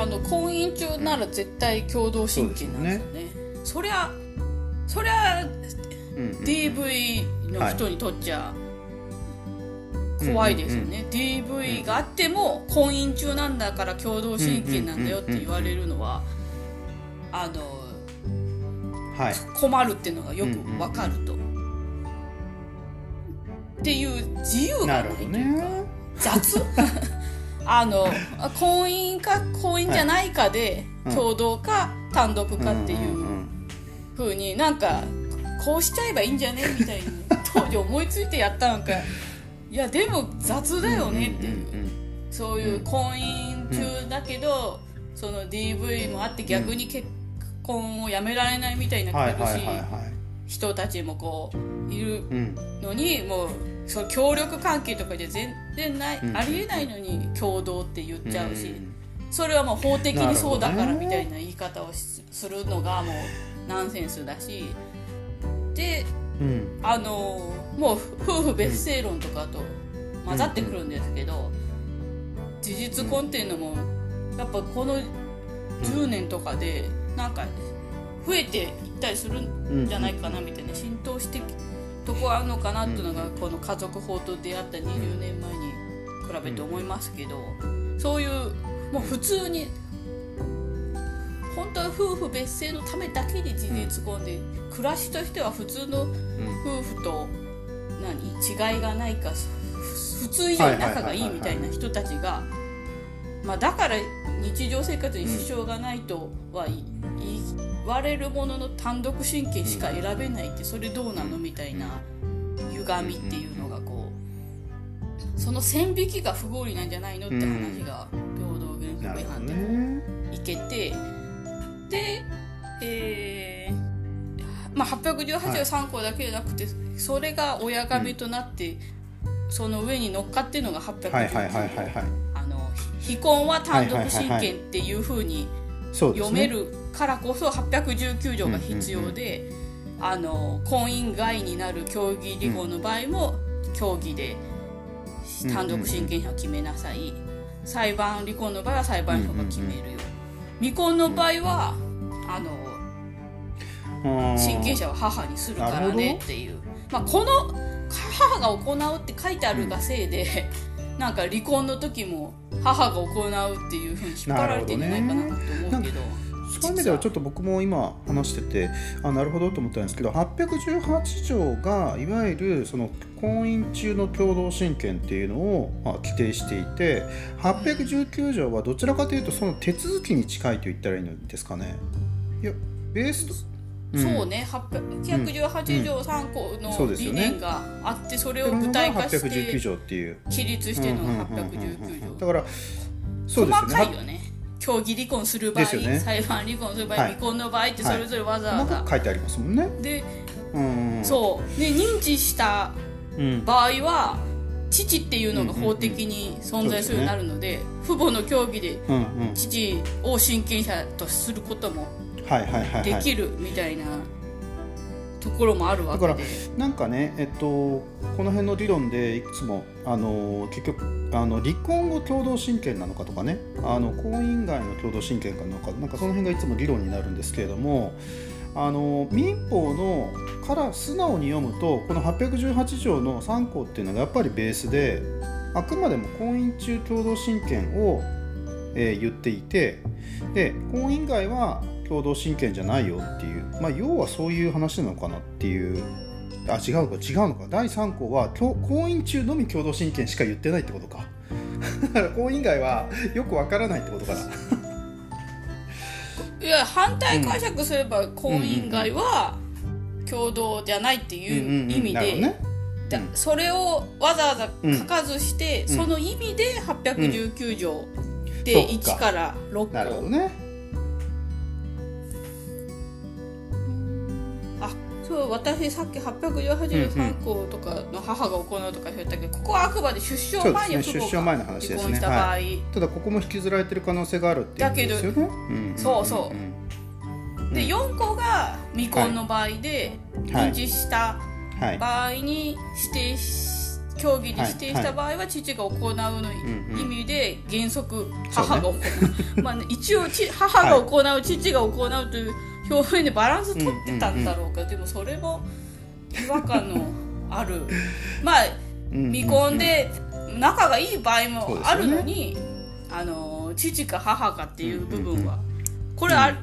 あの婚姻中なら絶対共同親権なんですよね,、そりゃそりゃうんうん DV の人にとっちゃ怖いですよね、DV があっても婚姻中なんだから共同親権なんだよって言われるのはあのはい。困るっていうのがよくわかると。っていう自由がないというか、ね。雑あの婚姻か婚姻じゃないかで、うん。共同か単独かっていんうふうになんかこうしちゃえばいいんじゃね？みたいに 当時思いついてやったのか。いやでも雑だよねっていう。そういう婚姻中だけど、その DV もあって逆に結婚をやめられないみたいな苦し人たちもこういるうん。のにもうその協力関係とかじゃ全然ない、うん。ありえないのに共同って言っちゃうし、ん。それはもう法的にそうだからみたいな言い方をしするのがもうナンセンスだしでうん。あのもう夫婦別姓論とかと混ざってくるんですけど、事実婚っていうのもやっぱこの10年とかでなんか増えていったりするんじゃないかなみたいな浸透してきとこあるのかなっていうのがこの家族法と出会った20年前に比べて思いますけどそういうもう普通に本当は夫婦別姓のためだけに事実婚で暮らしとしては普通の夫婦と何違いがないかふ普通以上に仲がいいみたいな人たちがまあだから日常生活に支障がないとは言い言われるものの単独親権しか選べないってそれどうなのみたいな歪みっていうのがこうその線引きが不合理なんじゃないのって話が平等原則違反でいけてで、えーまあ、818は3項だけじゃなくて、それが親神となって、その上に乗っかってるのが819はいはいはいはいはい。あの非婚は単独親権っていうふうに読めるからこそ819条が必要で、あの婚姻外になる協議離婚の場合も協議で単独親権者を決めなさい、裁判離婚の場合は裁判所が決めるよ、未婚の場合はあのうん親権者は母にするからねっていう、まあ、この母が行うって書いてあるがせいで、なんか離婚の時も母が行うっていうふうに引っ張られてるんじゃないかなと思うけど。そういう意味ではちょっと僕も今話しててあなるほどと思ったんですけど818条がいわゆるその婚姻中の共同親権っていうのをまあ規定していて819条はどちらかというとその手続きに近いと言ったらいいんですかね。いやベースと、ん。そうね818条3項のそうですよね理念があってそれを具体化し819てう。起立してるのがうんうんうんうん。819条だからそうですよね。細かいよね協議離婚する場合、ね。裁判離婚する場合、はい。離婚の場合ってそれぞれわざわざ、細かく書いてありますもんね。でうん。そう。で認知したうん。場合は父っていうのが法的に存在するようになるので,、父母の協議でうんうん。父を親権者とすることもはいはいはいはい。できるみたいなところもあるわけで、だなんかね、えっと、この辺の理論でいくつもあの結局あの離婚後共同親権なのかとかねあの婚姻外の共同親権かなのかなんかその辺がいつも議論になるんですけれどもあの民法のから素直に読むとこの818条の3項っていうのがやっぱりベースであくまでも婚姻中共同親権を、えー言っていてで婚姻外は共同親権じゃないよっていう、まあ、要はそういう話なのかなっていう。あ違うのか違うのか。第3項は婚婚姻中のみ共同親権しか言ってないってことか。だから婚姻外はよくわからないってことかな。いや反対解釈すれば婚姻外は共同じゃないっていう意味で、それをわざわざ書かずして、うん。その意味で819条でそっか。1から6項、なるほどねそう私さっき818条3項とかの母が行うとか言ったけどここはあくまで出生前に出生前の話ですね離婚した場合、はただここも引きずられてる可能性があるっていうことですよね。んんんんそうそう。んでうん4項が未婚の場合で、はい。認知したはい場合に指定し競技に指定した場合は父が行うの意味で原則母が行う、まあ、ね、一応ち母が行う、父が行うという表現でバランス取ってたんだろうか、でもそれも違和感のある。まあ未婚で仲がいい場合もあるのに、あの父か母かっていう部分は、これは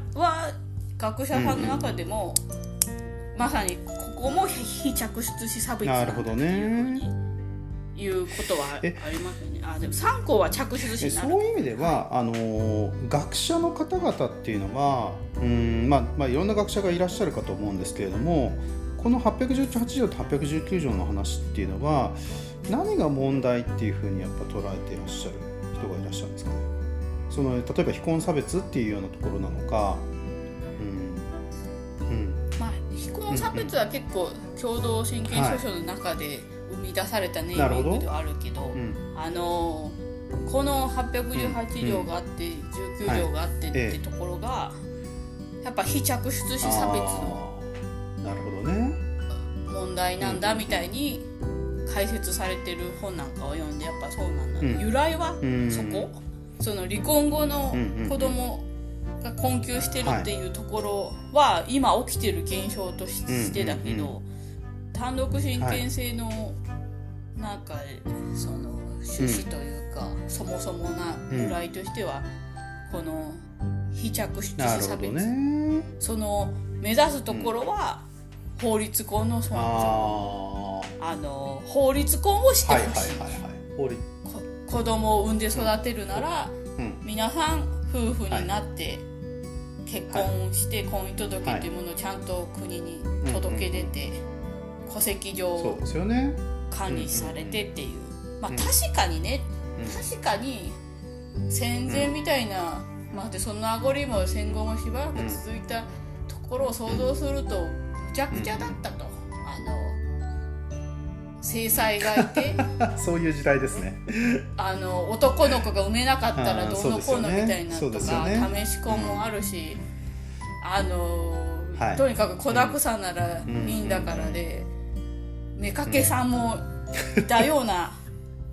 学者さんの中でも、まさにここも非着出子差別だというふうに。いうことはありますよね。あでも3校は着出子そういう意味ではあの学者の方々っていうのはうんまあまあいろんな学者がいらっしゃるかと思うんですけれどもこの818条と819条の話っていうのは何が問題っていうふうにやっぱ捉えていらっしゃる人がいらっしゃるんですか？ね。その例えば非婚差別っていうようなところなのか。うんうん、まあ非婚差別は結構共同親権訴訟の中で、生み出されたネーミングではあるけど、うん、あのこの818条があって、うん、19条があってってところが、はい、やっぱ非着出子差別の。なるほどね。問題なんだみたいに解説されてる本なんかを読んでやっぱそうなんだ、うん、由来はそこ、その離婚後の子供が困窮してるっていうところは今起きてる現象としてだけど、単独親権制のなんかその趣旨というか、うん、そもそもな由来としては、この非着出子差別、ね、その目指すところは法律婚の尊重あの法律婚をしてほしい,、子供を産んで育てるなら、うん、皆さん夫婦になって、結婚して婚姻届っていうものをちゃんと国に届け出て、戸籍上管理されてっていう、まあ確かにね、確かに戦前みたいな、まあ、でその名残も戦後もしばらく続いたところを想像するとむちゃくちゃだったと、あの制裁がいて。そういう時代ですね。あの男の子が産めなかったらどうのこうのみたいなとか、ね、試し婚もあるし、あの、はい、とにかく子だくさんならいいんだからで。妾さんもいたような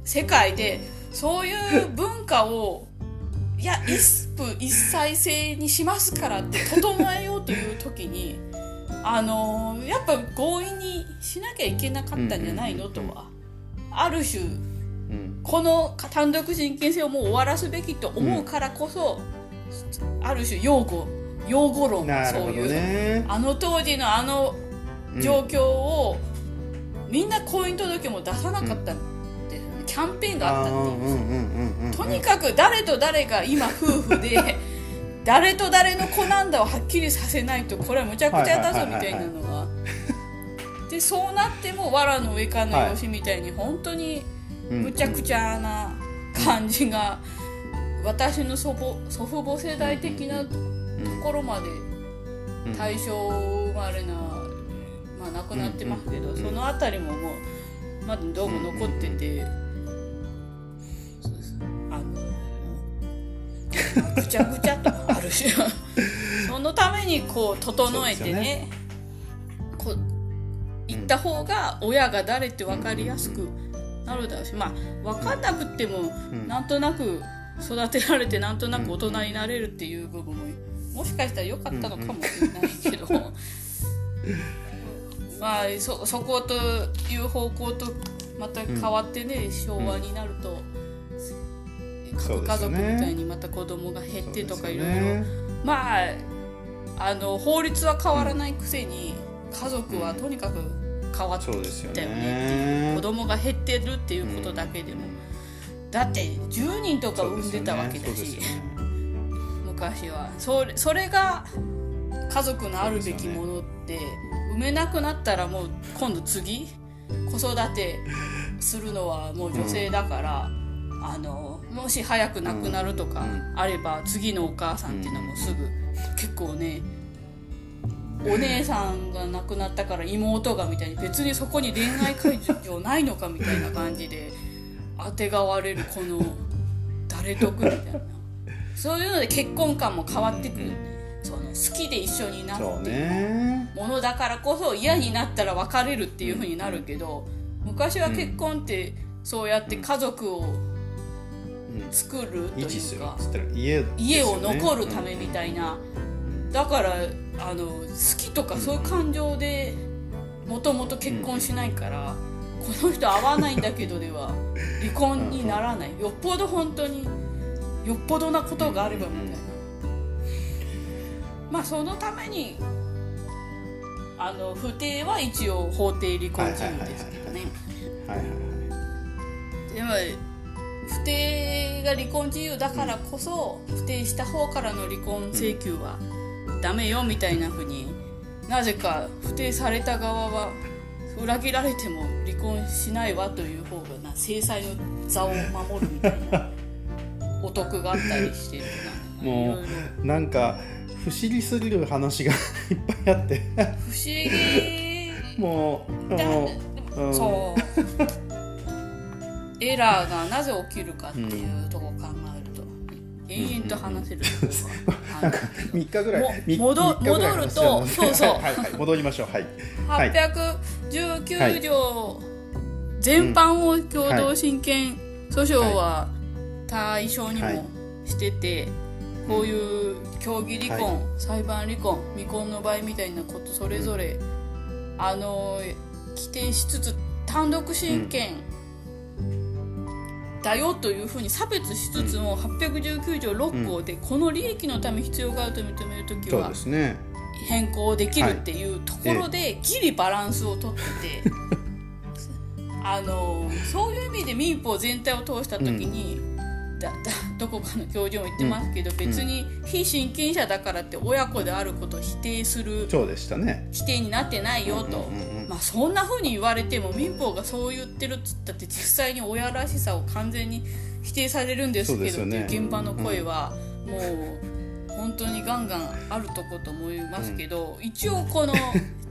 世界でそういう文化をいや一夫一妻制にしますからって整えようという時にあのやっぱ強引にしなきゃいけなかったんじゃないのとはある種この単独人権制をもう終わらすべきと思うからこそ、ある種擁護擁護論そういうあの当時のあの状況を、みんな婚姻届も出さなかったって、キャンペーンがあったっていう。とにかく誰と誰が今夫婦で誰と誰の子なんだをはっきりさせないとこれはむちゃくちゃだぞみたいなのが。でそうなっても藁の上かのよしみたいに本当にむちゃくちゃな感じが私の祖母祖父母世代的なところまで大正生まれなまあ、なくなってますけど、うんうん、その辺りももうまだどうも残ってて、うんうん、そうですあのぐちゃぐちゃとあるし。そのためにこう整えてねね。こう行った方が親が誰って分かりやすくなるだろうしまあ分かんなくっても、うん、なんとなく育てられてなんとなく大人になれるっていう部分ももしかしたら良かったのかもしれないけど。まあそそこという方向とまた変わってね、うん、昭和になると、うん、家族みたいにまた子供が減ってとかいろいろ。まああの法律は変わらないくせに、家族はとにかく変わってきたよねっていう、子供が減ってるっていうことだけでも、だって10人とか産んでたわけだし、昔は。それそれが家族のあるべきものって、産めなくなったらもう今度次子育てするのはもう女性だから、うん、あのもし早く亡くなるとかあれば、次のお母さんっていうのもすぐ、結構ねお姉さんが亡くなったから妹がみたいに別にそこに恋愛会場ないのかみたいな感じであてがわれるこの誰得みたいな。そういうので結婚観も変わってくる。ね。その好きで一緒になってものだからこそ嫌になったら別れるっていうふうになるけど、昔は結婚ってそうやって家族を作るというか、家を残るためみたいな、だからあの好きとかそういう感情でもともと結婚しないから、この人合わないんだけどでは離婚にならない。よっぽど本当によっぽどなことがあればみたいな、まあそのためにあの不定は一応法定離婚自由ですけどね。はいはいはいでも不定が離婚自由だからこそ不定した方からの離婚請求はダメよみたいなふうになぜか不定された側は裏切られても離婚しないわという方がな制裁の座を守るみたいな お得があったりしてるなもうなんか不思議すぎる話がいっぱいあって。不思議。もうでもうん。そう。エラーがなぜ起きるかっていうとこ考えると、延々と話せるところがある。う3日ぐらもいみ戻戻るとそうそう。はいはい戻りましょう。はい。はい。819条全般を共同親権訴訟は対象にもしてて、こういう協議離婚、裁判離婚未婚の場合みたいなことそれぞれ、あの規定しつつ単独親権だよというふうに差別しつつも、819条6項で、この利益のため必要があると認めるときそうは変更できるっていうところで、ギリバランスをとってて あのそういう意味で民法全体を通した時に、だだどこかの教授も言ってますけど、別に非親権者だからって親子であることを否定するそうでしたね。規定になってないよと、うんうんうんまあ、そんな風に言われても民法がそう言ってるっつったって実際に親らしさを完全に否定されるんですけどねっていう現場の声はもう本当にガンガンあるとこと思いますけど、一応この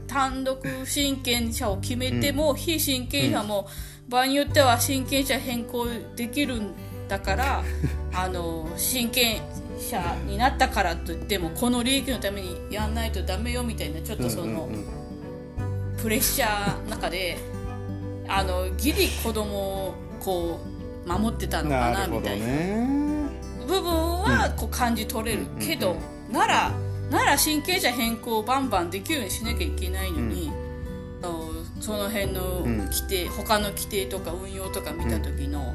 単独親権者を決めても、非親権者も場合によっては親権者変更できるんだから あの親権者になったからといってもこの利益のためにやんないとダメよみたいなちょっとその。うんうんうん。プレッシャーの中であのギリ子供をこう守ってたのかなみたいな。ね。部分はこう感じ取れるけど、ならなら親権者変更をバンバンできるようにしなきゃいけないのに、その辺の規定、他の規定とか運用とか見た時の,、んあの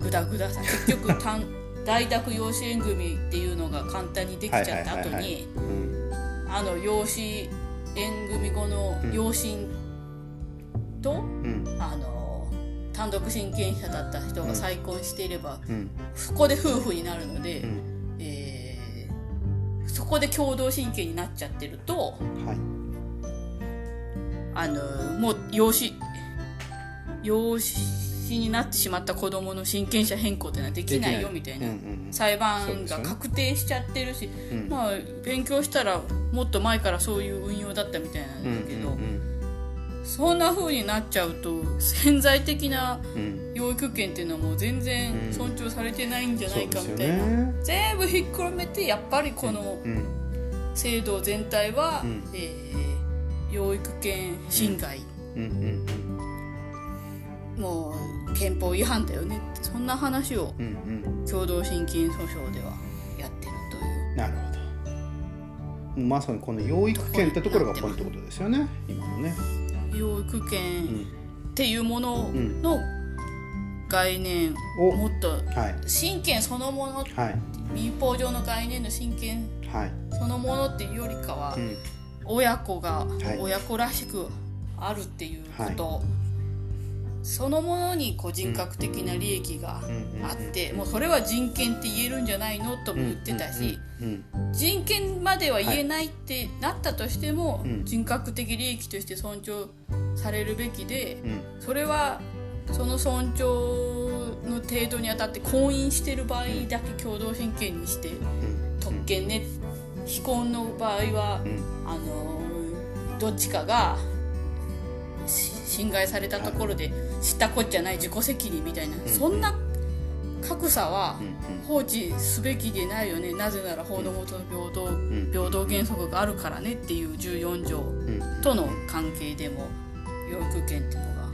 グダグダさ結局単 大学養子縁組っていうのが簡単にできちゃった後にうん。あの養子縁組後の養親と、うん。あの単独親権者だった人が再婚していれば、うん。そこで夫婦になるので、うん。えーそこで共同親権になっちゃってるとはい。あのもう養子養子になってしまった子供の親権者変更ってのはできないよみたいなうんうん裁判が確定しちゃってるし、うん。まあ勉強したらもっと前からそういう運用だったみたいなんうんだけど、うんそんな風になっちゃうと潜在的なうん。養育権っていうのはもう全然うん。尊重されてないんじゃないかみたいな、ね。全部ひっくるめてやっぱりこのうん。制度全体は、うん。えー養育権侵害、うん。うん。もう憲法違反だよねってそんな話を共同親権訴訟ではやってるという。なるほど。まさにこの養育権ってところがポイントことですよね。今のね。養育う権んっていうものん。の概念お。もっとはい。親権そのものはい。民法上の概念の親権はい。そのものっていうよりかは、うん。親子がはい。親子らしくあるっていうこと、そのものにこう人格的な利益があって、もうそれは人権って言えるんじゃないのとも言ってたし、うん人権までは言えないってなったとしても、うん。人格的利益として尊重されるべきで、うん。それはその尊重の程度にあたって婚姻してる場合だけ共同親権にしてうん。特権ね。非婚の場合は、うん。あのどっちかがし侵害されたところで知ったこっちゃない自己責任みたいな、そんな格差はうん放置すべきでないよね。なぜなら法の下の平等,、ん。平等原則があるからねっていう14条うん。との関係でも養育権っていうのが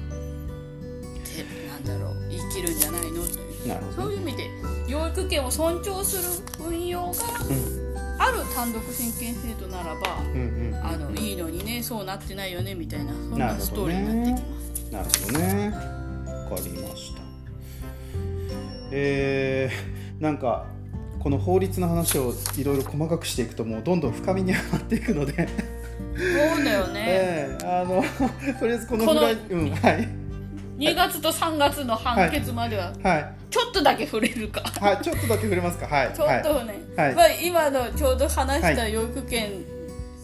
てなんだろう生きるんじゃないの？という。そういう意味で養育権を尊重する運用がうんある単独親権制度ならばうんうん。あのいいのにねそうなってないよねみたいなそんなストーリーになってきます。なるほどね。わかりました。えー、なんかこの法律の話をいろいろ細かくしていくともうどんどん深みにはまっていくので、そうだよね、えー、あの とりあえずこのぐらいこうんはい2月と3月の判決までははい。ちょっとだけ触れるか、はいちょっとだけ触れますか？はい。ちょっとね、はい。まあ、今のちょうど話したは養育権、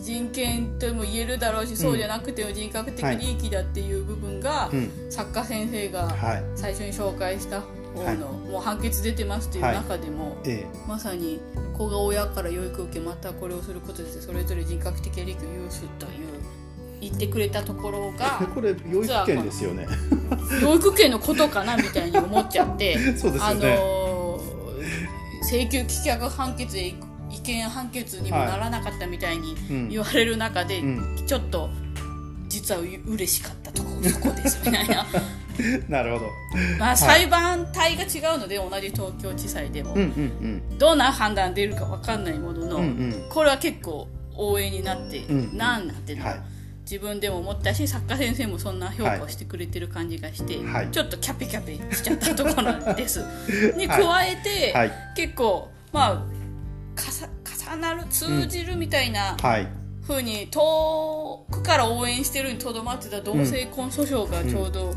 人権とも言えるだろうし、そうじゃなくても人格的利益だっていう部分が、うん。作家先生がはい。最初に紹介した方の、はい。もう判決出てますっていう中でも、え。まさに子が親から養育を受けまたこれをすることでそれぞれ人格的利益を有すという言ってくれたところえが これ養育権ですよね。養育権のことかなみたいに思っちゃって そうですあよね、のー請求棄却判決で違憲判決にもならなかったみたいにうん。言われる中で、うん。ちょっと実はう嬉しかったとこそこですみたいな。なるほど。まあ裁判体が違うので同じ東京地裁でも、うんうんどんな判断出るか分かんないものの、うんうん。これは結構応援になって、うんなんなんての、はい自分でも思ったし作家先生もそんな評価をしてくれてる感じがして、はい。ちょっとキャピキャピしちゃったところです。に加えて、はい。結構まあかさ重なる通じるみたいなはい。風に遠くから応援してるにとどまってた同性婚訴訟がちょうど、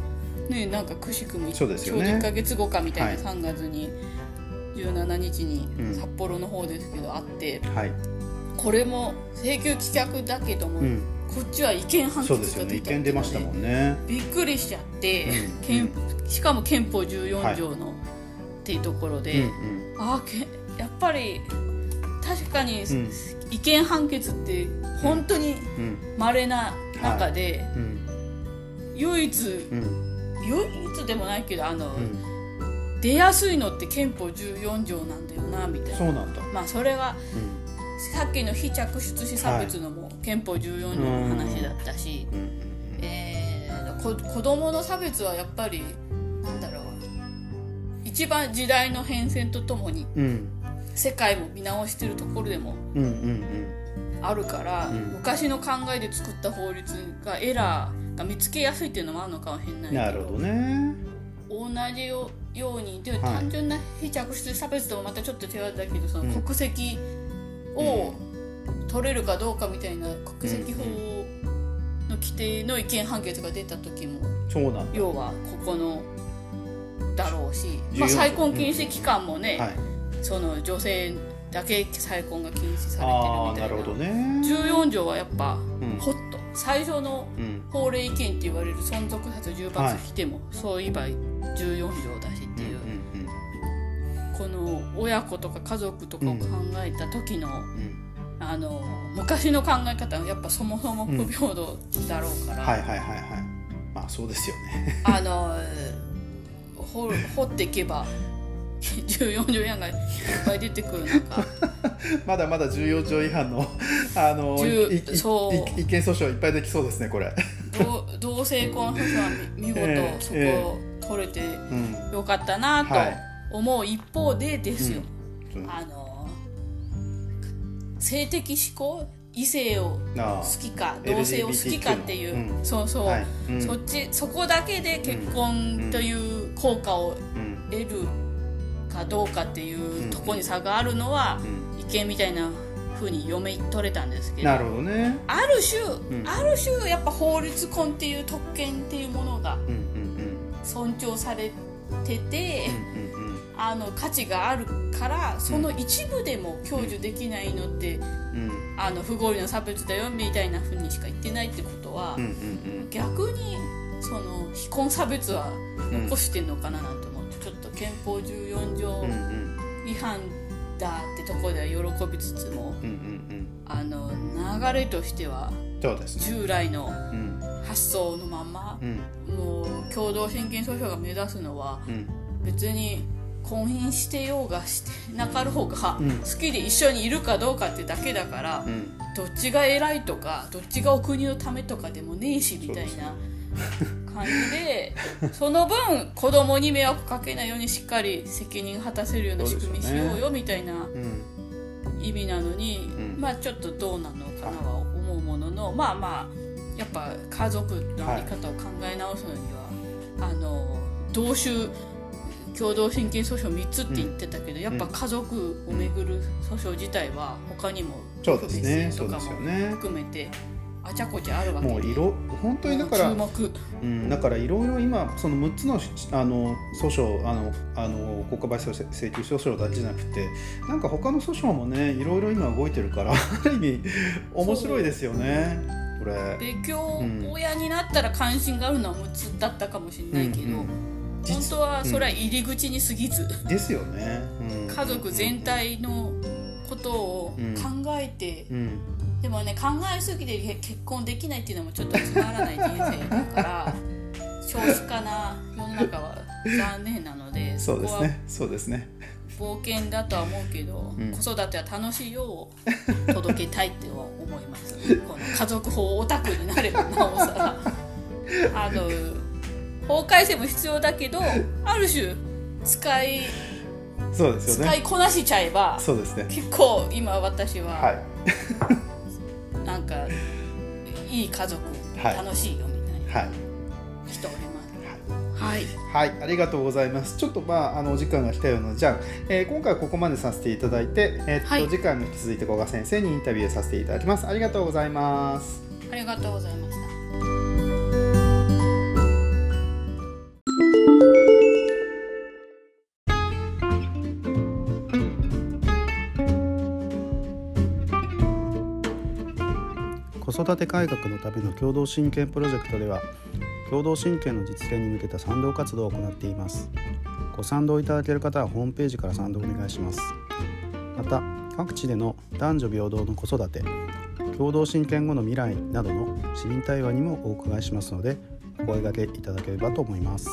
ねなんかくしくもちょうどよね。1か月後かみたいなはい。3月に17日にうん。札幌の方ですけどあってはい。これも請求棄却だけども、うんこっちは違憲判そうですよね。意見出ましたもんんね。びっくりしちゃって、うん憲しかも憲法14条の、っていうところで、うんああけやっぱり確かにうん。違憲判決って本当にうん。稀な中で、うん。唯一うん。唯一でもないけどあの、うん。出やすいのって憲法14条なんだよなみたいな。そうなんだ。まあそれはうん。さっきの非着出子差別のも憲法14条の話だったし、うん。えー、こ子供の差別はやっぱりなんだろう。一番時代の変遷とともにうん。世界も見直してるところでもうんうんあるから、うん。昔の考えで作った法律がエラーが見つけやすいっていうのもあるのかもしれないけどなるほどね。同じようにで、はい。単純な非着出差別ともまたちょっと違うんだけどそのうん国籍を取れるかどうかみたいな国籍法の規定の違憲判決が出た時もそうなんだ。要はここのだろうし、14まあ、再婚禁止期間もね、はい。その女性だけ再婚が禁止されてるみたいな。るほどね。14条はやっぱうん。ホッと最初のうん。法令違憲って言われる存続殺重罰しても、そういえば14条だしっていう、この親子とか家族とかを考えた時の、うん。うんあの昔の考え方はやっぱそもそも不平等だろうから、はいはいはいはい。まあそうですよね。あの掘掘っていけば14条やんがいっぱい出てくる中 まだまだ14条違反のあの10いいいそう。い違憲訴訟いっぱいできそうですねこれ。同同性婚訴訟は見見事 ええそこを取れてうん。よかったなとはい。思う一方でですよ、うん。あの性的指向異性をあ好きか同性を好きかっていう、うん。そうそう、はい。うん。そっちそこだけで結婚という効果をうん。得るかどうかっていうとこに差があるのはうん。意見みたいな風に読み取れたんですけど。なるほどね。ある種、ん。ある種やっぱ法律婚っていう特権っていうものが尊重されてて、うんあの価値があるからその一部でも享受できないのって、うん。あの不合理な差別だよみたいな風にしか言ってないってことは、うんうん逆にその非婚差別は残してんのかななんて思って、ちょっと憲法14条うんうん。違反だってところでは喜びつつもうんうんうん。あの流れとしては従来のうん。発想のままうん。もう共同親権訴訟が目指すのはうん。別に婚姻してようがしてなかろうが、うん。好きで一緒にいるかどうかってだけだから、うん。どっちが偉いとかどっちがお国のためとかでもねえしみたいな 感じでその分子供に迷惑かけないようにしっかり責任果たせるような仕組みしようよみたいな意味なのに、うん、まあちょっとどうなのかなは思うものの、まあまあやっぱ家族の在り方を考え直すのには、はい、あの同種共同親権訴訟3つって言ってたけど、うん、やっぱ家族をめぐる訴訟自体は他にも特別性とかも含めて。あちゃこちゃあるわけもう色本当にだからうん、だからいろいろ今その6つのあの訴訟あのあの国家賠償請求訴訟だけじゃなくてなんか他の訴訟もねいろいろ今動いてるから ある意味面白いですよね。これ。で今日、親になったら関心があるのは6つだったかもしれないけど、うんうん本当はそれは入り口に過ぎず、うん、ですよね、うん、家族全体のことを考えて、うん、でもね考えすぎて結婚できないっていうのもちょっとつまらない人生だから 少子化な世の中は残念なのでそうですね。そうですね。冒険だとは思うけど、うん、子育ては楽しいよう届けたいって思います。この家族法オタクになればなおさら。あの法改正も必要だけど ある種使いそうですよね。使いこなしちゃえばそうですね。結構今私は、はい。なんかいい家族、楽しいよみたいな人おります。はい、はい、ありがとうございます。ちょっとまああのお時間が来たようなじゃあ、えー、今回はここまでさせていただいて、えー、っと、はい、次回も引き続いて古賀先生にインタビューさせていただきます。ありがとうございます。ありがとうございまし育て改革のための共同親権プロジェクトでは共同親権の実現に向けた賛同活動を行っていますご賛同いただける方はホームページから賛同お願いしますまた各地での男女平等の子育て共同親権後の未来などの市民対話にもお伺いしますのでお声掛けいただければと思います。